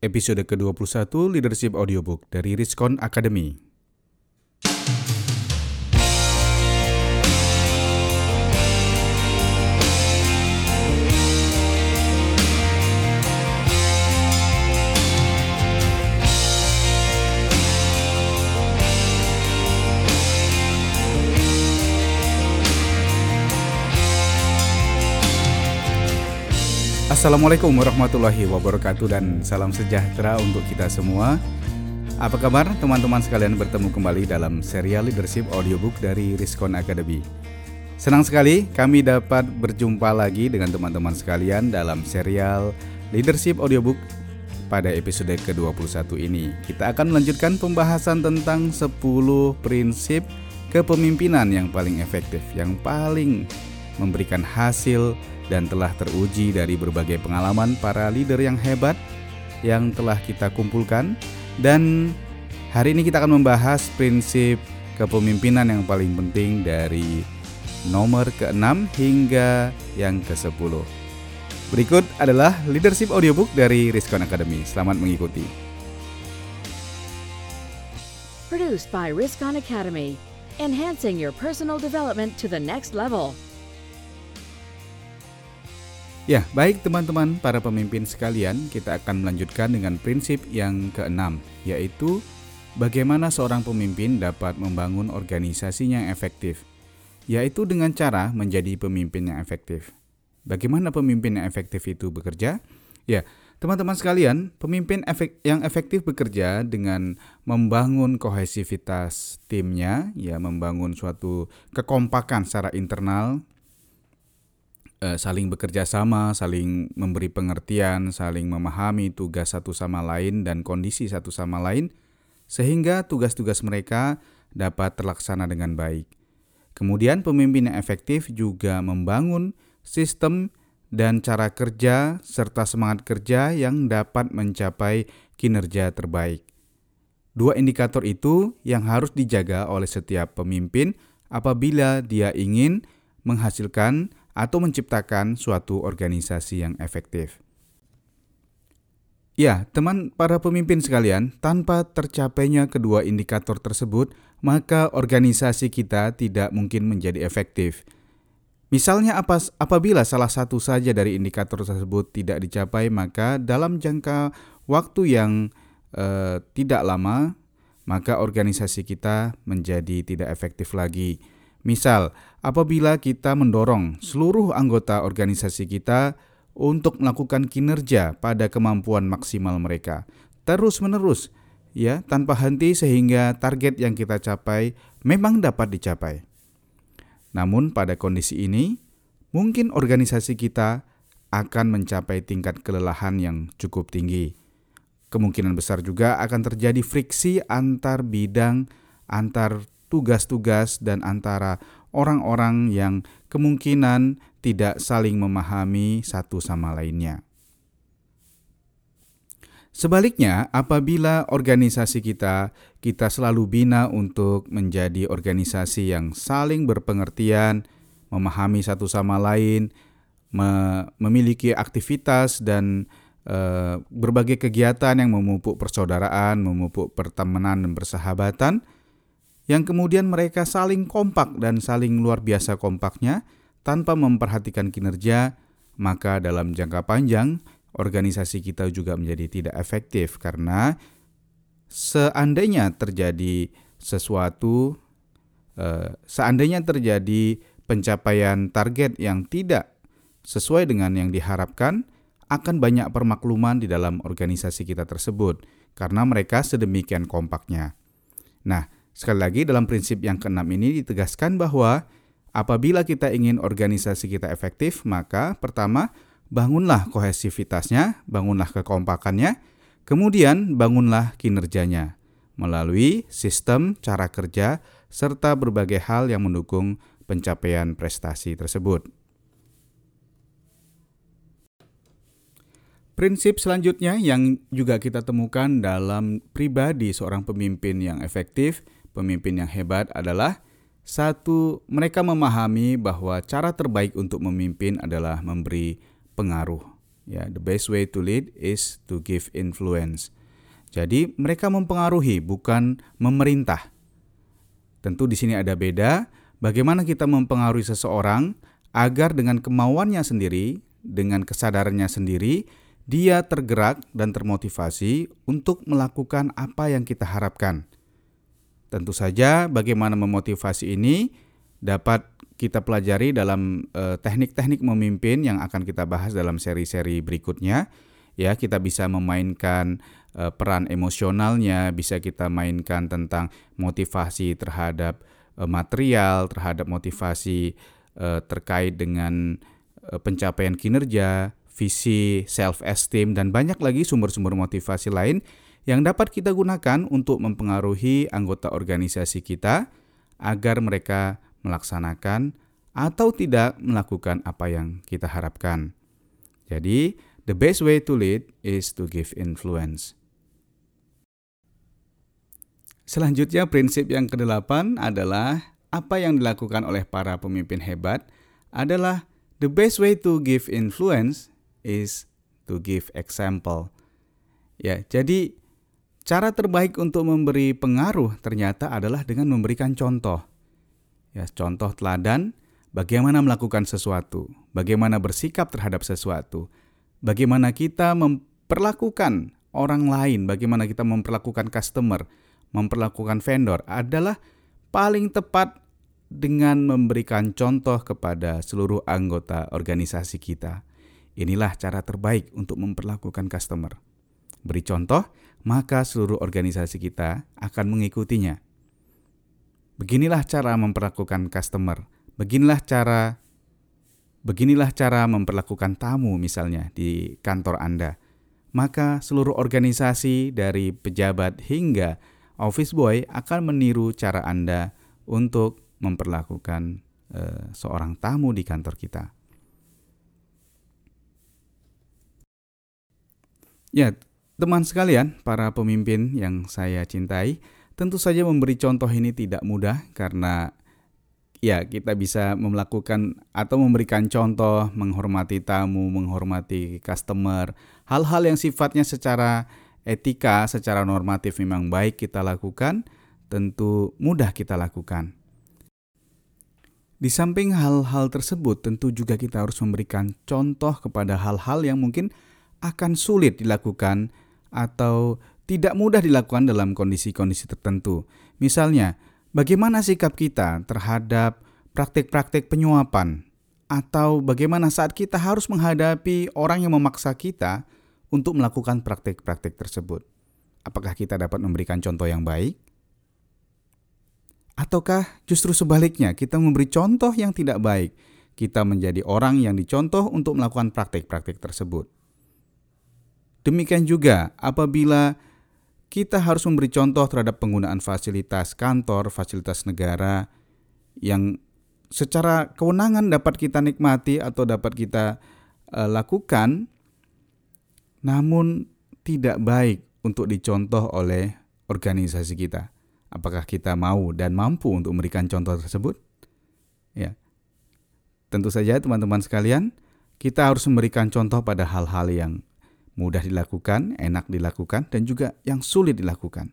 episode ke-21 Leadership Audiobook dari Riskon Academy. Assalamualaikum warahmatullahi wabarakatuh dan salam sejahtera untuk kita semua. Apa kabar teman-teman sekalian bertemu kembali dalam serial leadership audiobook dari Riskon Academy. Senang sekali kami dapat berjumpa lagi dengan teman-teman sekalian dalam serial leadership audiobook pada episode ke-21 ini. Kita akan melanjutkan pembahasan tentang 10 prinsip kepemimpinan yang paling efektif, yang paling memberikan hasil dan telah teruji dari berbagai pengalaman para leader yang hebat yang telah kita kumpulkan dan hari ini kita akan membahas prinsip kepemimpinan yang paling penting dari nomor ke-6 hingga yang ke-10. Berikut adalah leadership audiobook dari Riskon Academy. Selamat mengikuti. Produced by Riskon Academy, enhancing your personal development to the next level. Ya, baik teman-teman para pemimpin sekalian, kita akan melanjutkan dengan prinsip yang keenam, yaitu bagaimana seorang pemimpin dapat membangun organisasinya yang efektif, yaitu dengan cara menjadi pemimpin yang efektif. Bagaimana pemimpin yang efektif itu bekerja? Ya, teman-teman sekalian, pemimpin efek yang efektif bekerja dengan membangun kohesivitas timnya, ya membangun suatu kekompakan secara internal Eh, saling bekerja sama, saling memberi pengertian, saling memahami tugas satu sama lain dan kondisi satu sama lain, sehingga tugas-tugas mereka dapat terlaksana dengan baik. Kemudian, pemimpin yang efektif juga membangun sistem dan cara kerja serta semangat kerja yang dapat mencapai kinerja terbaik. Dua indikator itu yang harus dijaga oleh setiap pemimpin apabila dia ingin menghasilkan atau menciptakan suatu organisasi yang efektif. Ya, teman para pemimpin sekalian, tanpa tercapainya kedua indikator tersebut, maka organisasi kita tidak mungkin menjadi efektif. Misalnya apa, apabila salah satu saja dari indikator tersebut tidak dicapai, maka dalam jangka waktu yang eh, tidak lama, maka organisasi kita menjadi tidak efektif lagi. Misal, apabila kita mendorong seluruh anggota organisasi kita untuk melakukan kinerja pada kemampuan maksimal mereka terus-menerus ya tanpa henti sehingga target yang kita capai memang dapat dicapai. Namun pada kondisi ini mungkin organisasi kita akan mencapai tingkat kelelahan yang cukup tinggi. Kemungkinan besar juga akan terjadi friksi antar bidang, antar tugas-tugas dan antara orang-orang yang kemungkinan tidak saling memahami satu sama lainnya. Sebaliknya, apabila organisasi kita kita selalu bina untuk menjadi organisasi yang saling berpengertian, memahami satu sama lain, me memiliki aktivitas dan e, berbagai kegiatan yang memupuk persaudaraan, memupuk pertemanan dan persahabatan, yang kemudian mereka saling kompak dan saling luar biasa kompaknya tanpa memperhatikan kinerja, maka dalam jangka panjang organisasi kita juga menjadi tidak efektif karena seandainya terjadi sesuatu eh, seandainya terjadi pencapaian target yang tidak sesuai dengan yang diharapkan akan banyak permakluman di dalam organisasi kita tersebut karena mereka sedemikian kompaknya. Nah, Sekali lagi dalam prinsip yang keenam ini ditegaskan bahwa apabila kita ingin organisasi kita efektif, maka pertama bangunlah kohesivitasnya, bangunlah kekompakannya, kemudian bangunlah kinerjanya melalui sistem cara kerja serta berbagai hal yang mendukung pencapaian prestasi tersebut. Prinsip selanjutnya yang juga kita temukan dalam pribadi seorang pemimpin yang efektif pemimpin yang hebat adalah satu, mereka memahami bahwa cara terbaik untuk memimpin adalah memberi pengaruh. Ya, the best way to lead is to give influence. Jadi mereka mempengaruhi bukan memerintah. Tentu di sini ada beda bagaimana kita mempengaruhi seseorang agar dengan kemauannya sendiri, dengan kesadarannya sendiri, dia tergerak dan termotivasi untuk melakukan apa yang kita harapkan. Tentu saja bagaimana memotivasi ini dapat kita pelajari dalam eh, teknik-teknik memimpin yang akan kita bahas dalam seri-seri berikutnya. Ya, kita bisa memainkan uh, peran emosionalnya, bisa kita mainkan tentang motivasi terhadap uh, material, terhadap motivasi terkait dengan pencapaian kinerja, visi, self esteem dan banyak lagi sumber-sumber motivasi lain yang dapat kita gunakan untuk mempengaruhi anggota organisasi kita agar mereka melaksanakan atau tidak melakukan apa yang kita harapkan. Jadi, the best way to lead is to give influence. Selanjutnya, prinsip yang kedelapan adalah apa yang dilakukan oleh para pemimpin hebat adalah the best way to give influence is to give example. Ya, jadi cara terbaik untuk memberi pengaruh ternyata adalah dengan memberikan contoh ya contoh teladan bagaimana melakukan sesuatu, bagaimana bersikap terhadap sesuatu, bagaimana kita memperlakukan orang lain, bagaimana kita memperlakukan customer, memperlakukan vendor adalah paling tepat dengan memberikan contoh kepada seluruh anggota organisasi kita. Inilah cara terbaik untuk memperlakukan customer. Beri contoh, maka seluruh organisasi kita akan mengikutinya. Beginilah cara memperlakukan customer. Beginilah cara beginilah cara memperlakukan tamu misalnya di kantor Anda. Maka seluruh organisasi dari pejabat hingga office boy akan meniru cara Anda untuk memperlakukan uh, seorang tamu di kantor kita. Ya, teman sekalian, para pemimpin yang saya cintai, Tentu saja memberi contoh ini tidak mudah karena ya kita bisa melakukan atau memberikan contoh menghormati tamu, menghormati customer, hal-hal yang sifatnya secara etika, secara normatif memang baik kita lakukan, tentu mudah kita lakukan. Di samping hal-hal tersebut, tentu juga kita harus memberikan contoh kepada hal-hal yang mungkin akan sulit dilakukan atau tidak mudah dilakukan dalam kondisi-kondisi tertentu. Misalnya, bagaimana sikap kita terhadap praktik-praktik penyuapan atau bagaimana saat kita harus menghadapi orang yang memaksa kita untuk melakukan praktik-praktik tersebut. Apakah kita dapat memberikan contoh yang baik? Ataukah justru sebaliknya kita memberi contoh yang tidak baik? Kita menjadi orang yang dicontoh untuk melakukan praktik-praktik tersebut. Demikian juga apabila kita harus memberi contoh terhadap penggunaan fasilitas kantor, fasilitas negara yang secara kewenangan dapat kita nikmati atau dapat kita uh, lakukan, namun tidak baik untuk dicontoh oleh organisasi kita. Apakah kita mau dan mampu untuk memberikan contoh tersebut? Ya. Tentu saja teman-teman sekalian, kita harus memberikan contoh pada hal-hal yang mudah dilakukan, enak dilakukan, dan juga yang sulit dilakukan.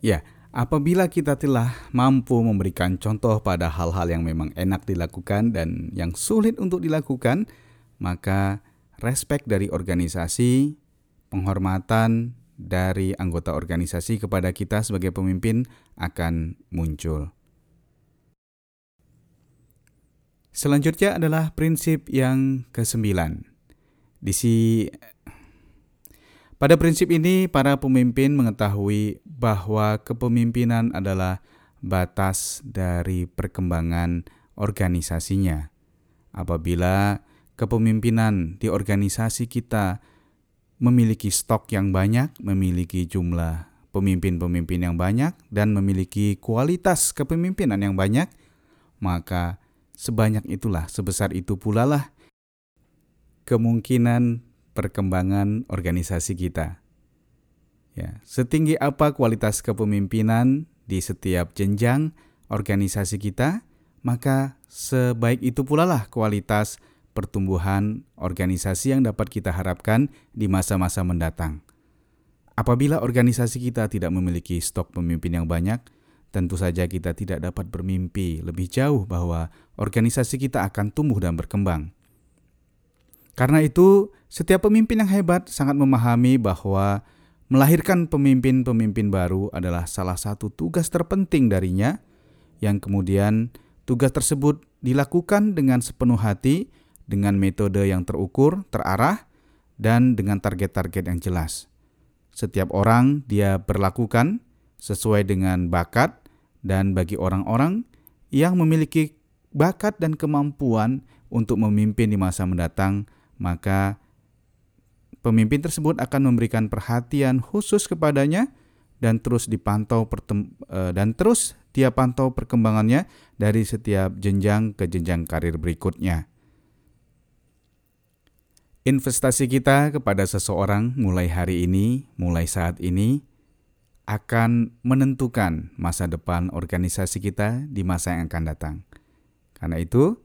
Ya, apabila kita telah mampu memberikan contoh pada hal-hal yang memang enak dilakukan dan yang sulit untuk dilakukan, maka respek dari organisasi, penghormatan dari anggota organisasi kepada kita sebagai pemimpin akan muncul. Selanjutnya adalah prinsip yang kesembilan di si pada prinsip ini para pemimpin mengetahui bahwa kepemimpinan adalah batas dari perkembangan organisasinya. Apabila kepemimpinan di organisasi kita memiliki stok yang banyak, memiliki jumlah pemimpin-pemimpin yang banyak, dan memiliki kualitas kepemimpinan yang banyak, maka sebanyak itulah, sebesar itu pula lah kemungkinan perkembangan organisasi kita. Ya, setinggi apa kualitas kepemimpinan di setiap jenjang organisasi kita, maka sebaik itu pula lah kualitas pertumbuhan organisasi yang dapat kita harapkan di masa-masa mendatang. Apabila organisasi kita tidak memiliki stok pemimpin yang banyak, tentu saja kita tidak dapat bermimpi lebih jauh bahwa organisasi kita akan tumbuh dan berkembang. Karena itu, setiap pemimpin yang hebat sangat memahami bahwa melahirkan pemimpin-pemimpin baru adalah salah satu tugas terpenting darinya, yang kemudian tugas tersebut dilakukan dengan sepenuh hati, dengan metode yang terukur, terarah, dan dengan target-target yang jelas. Setiap orang dia berlakukan sesuai dengan bakat dan bagi orang-orang yang memiliki bakat dan kemampuan untuk memimpin di masa mendatang, maka pemimpin tersebut akan memberikan perhatian khusus kepadanya dan terus dipantau eh, dan terus dia pantau perkembangannya dari setiap jenjang ke jenjang karir berikutnya. Investasi kita kepada seseorang mulai hari ini, mulai saat ini, akan menentukan masa depan organisasi kita di masa yang akan datang. Karena itu,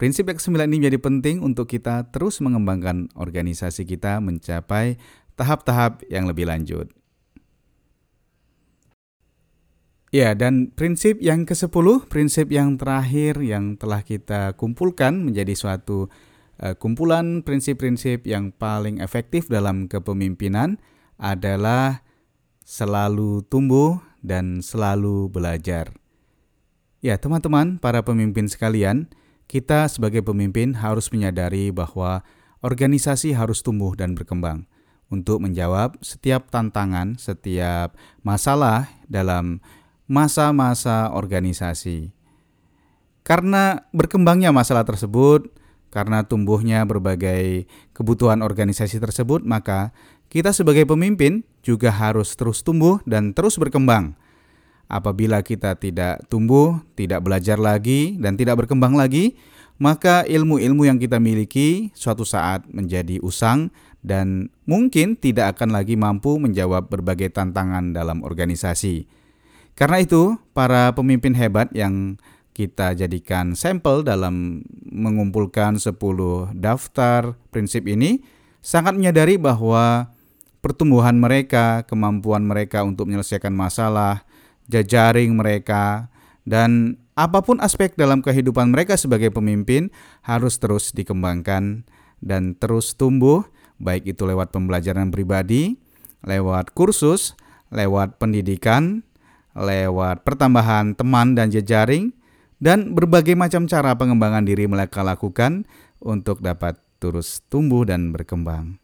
prinsip yang sembilan ini menjadi penting untuk kita terus mengembangkan organisasi kita mencapai tahap-tahap yang lebih lanjut. Ya, dan prinsip yang ke-10, prinsip yang terakhir yang telah kita kumpulkan menjadi suatu Eh, kumpulan prinsip-prinsip yang paling efektif dalam kepemimpinan adalah selalu tumbuh dan selalu belajar. Ya, teman-teman, para pemimpin sekalian, kita sebagai pemimpin harus menyadari bahwa organisasi harus tumbuh dan berkembang untuk menjawab setiap tantangan, setiap masalah dalam masa-masa organisasi. Karena berkembangnya masalah tersebut, karena tumbuhnya berbagai kebutuhan organisasi tersebut, maka kita sebagai pemimpin juga harus terus tumbuh dan terus berkembang. Apabila kita tidak tumbuh, tidak belajar lagi, dan tidak berkembang lagi, maka ilmu-ilmu yang kita miliki suatu saat menjadi usang dan mungkin tidak akan lagi mampu menjawab berbagai tantangan dalam organisasi. Karena itu, para pemimpin hebat yang kita jadikan sampel dalam mengumpulkan 10 daftar prinsip ini sangat menyadari bahwa pertumbuhan mereka, kemampuan mereka untuk menyelesaikan masalah, jajaring mereka, dan apa pun aspek dalam kehidupan mereka sebagai pemimpin harus terus dikembangkan dan terus tumbuh, baik itu lewat pembelajaran pribadi, lewat kursus, lewat pendidikan, lewat pertambahan teman dan jejaring, dan berbagai macam cara pengembangan diri mereka lakukan untuk dapat terus tumbuh dan berkembang.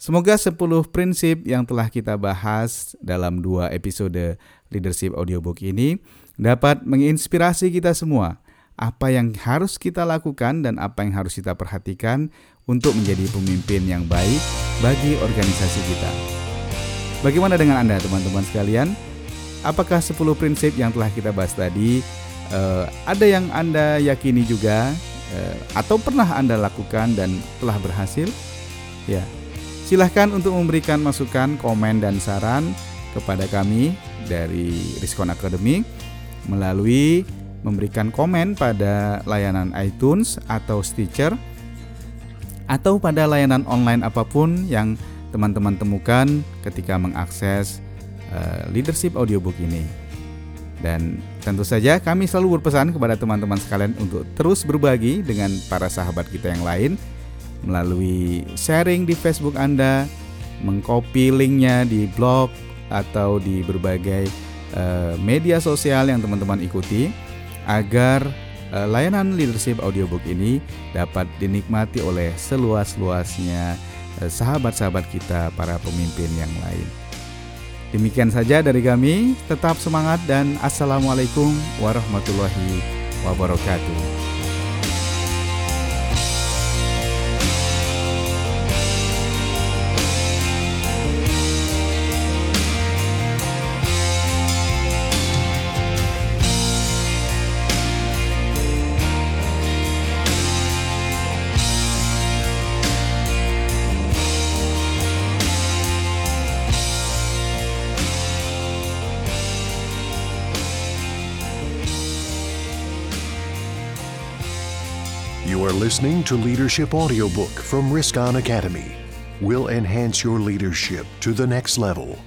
Semoga 10 prinsip yang telah kita bahas dalam dua episode Leadership Audiobook ini dapat menginspirasi kita semua apa yang harus kita lakukan dan apa yang harus kita perhatikan untuk menjadi pemimpin yang baik bagi organisasi kita. Bagaimana dengan Anda teman-teman sekalian? Apakah 10 prinsip yang telah kita bahas tadi uh, ada yang Anda yakini juga uh, atau pernah Anda lakukan dan telah berhasil? Ya. Silahkan untuk memberikan masukan, komen dan saran kepada kami dari Riskon Academy melalui memberikan komen pada layanan iTunes atau Stitcher atau pada layanan online apa pun yang teman-teman temukan ketika mengakses uh, leadership audiobook ini. Dan tentu saja kami selalu berpesan kepada teman-teman sekalian untuk terus berbagi dengan para sahabat kita yang lain melalui sharing di Facebook Anda, mengcopy linknya di blog atau di berbagai uh, media sosial yang teman-teman ikuti agar uh, layanan leadership audiobook ini dapat dinikmati oleh seluas-luasnya uh, sahabat-sahabat kita para pemimpin yang lain. Demikian saja dari kami, tetap semangat dan Assalamualaikum warahmatullahi wabarakatuh. Are listening to Leadership Audiobook from Risk On Academy. We'll enhance your leadership to the next level.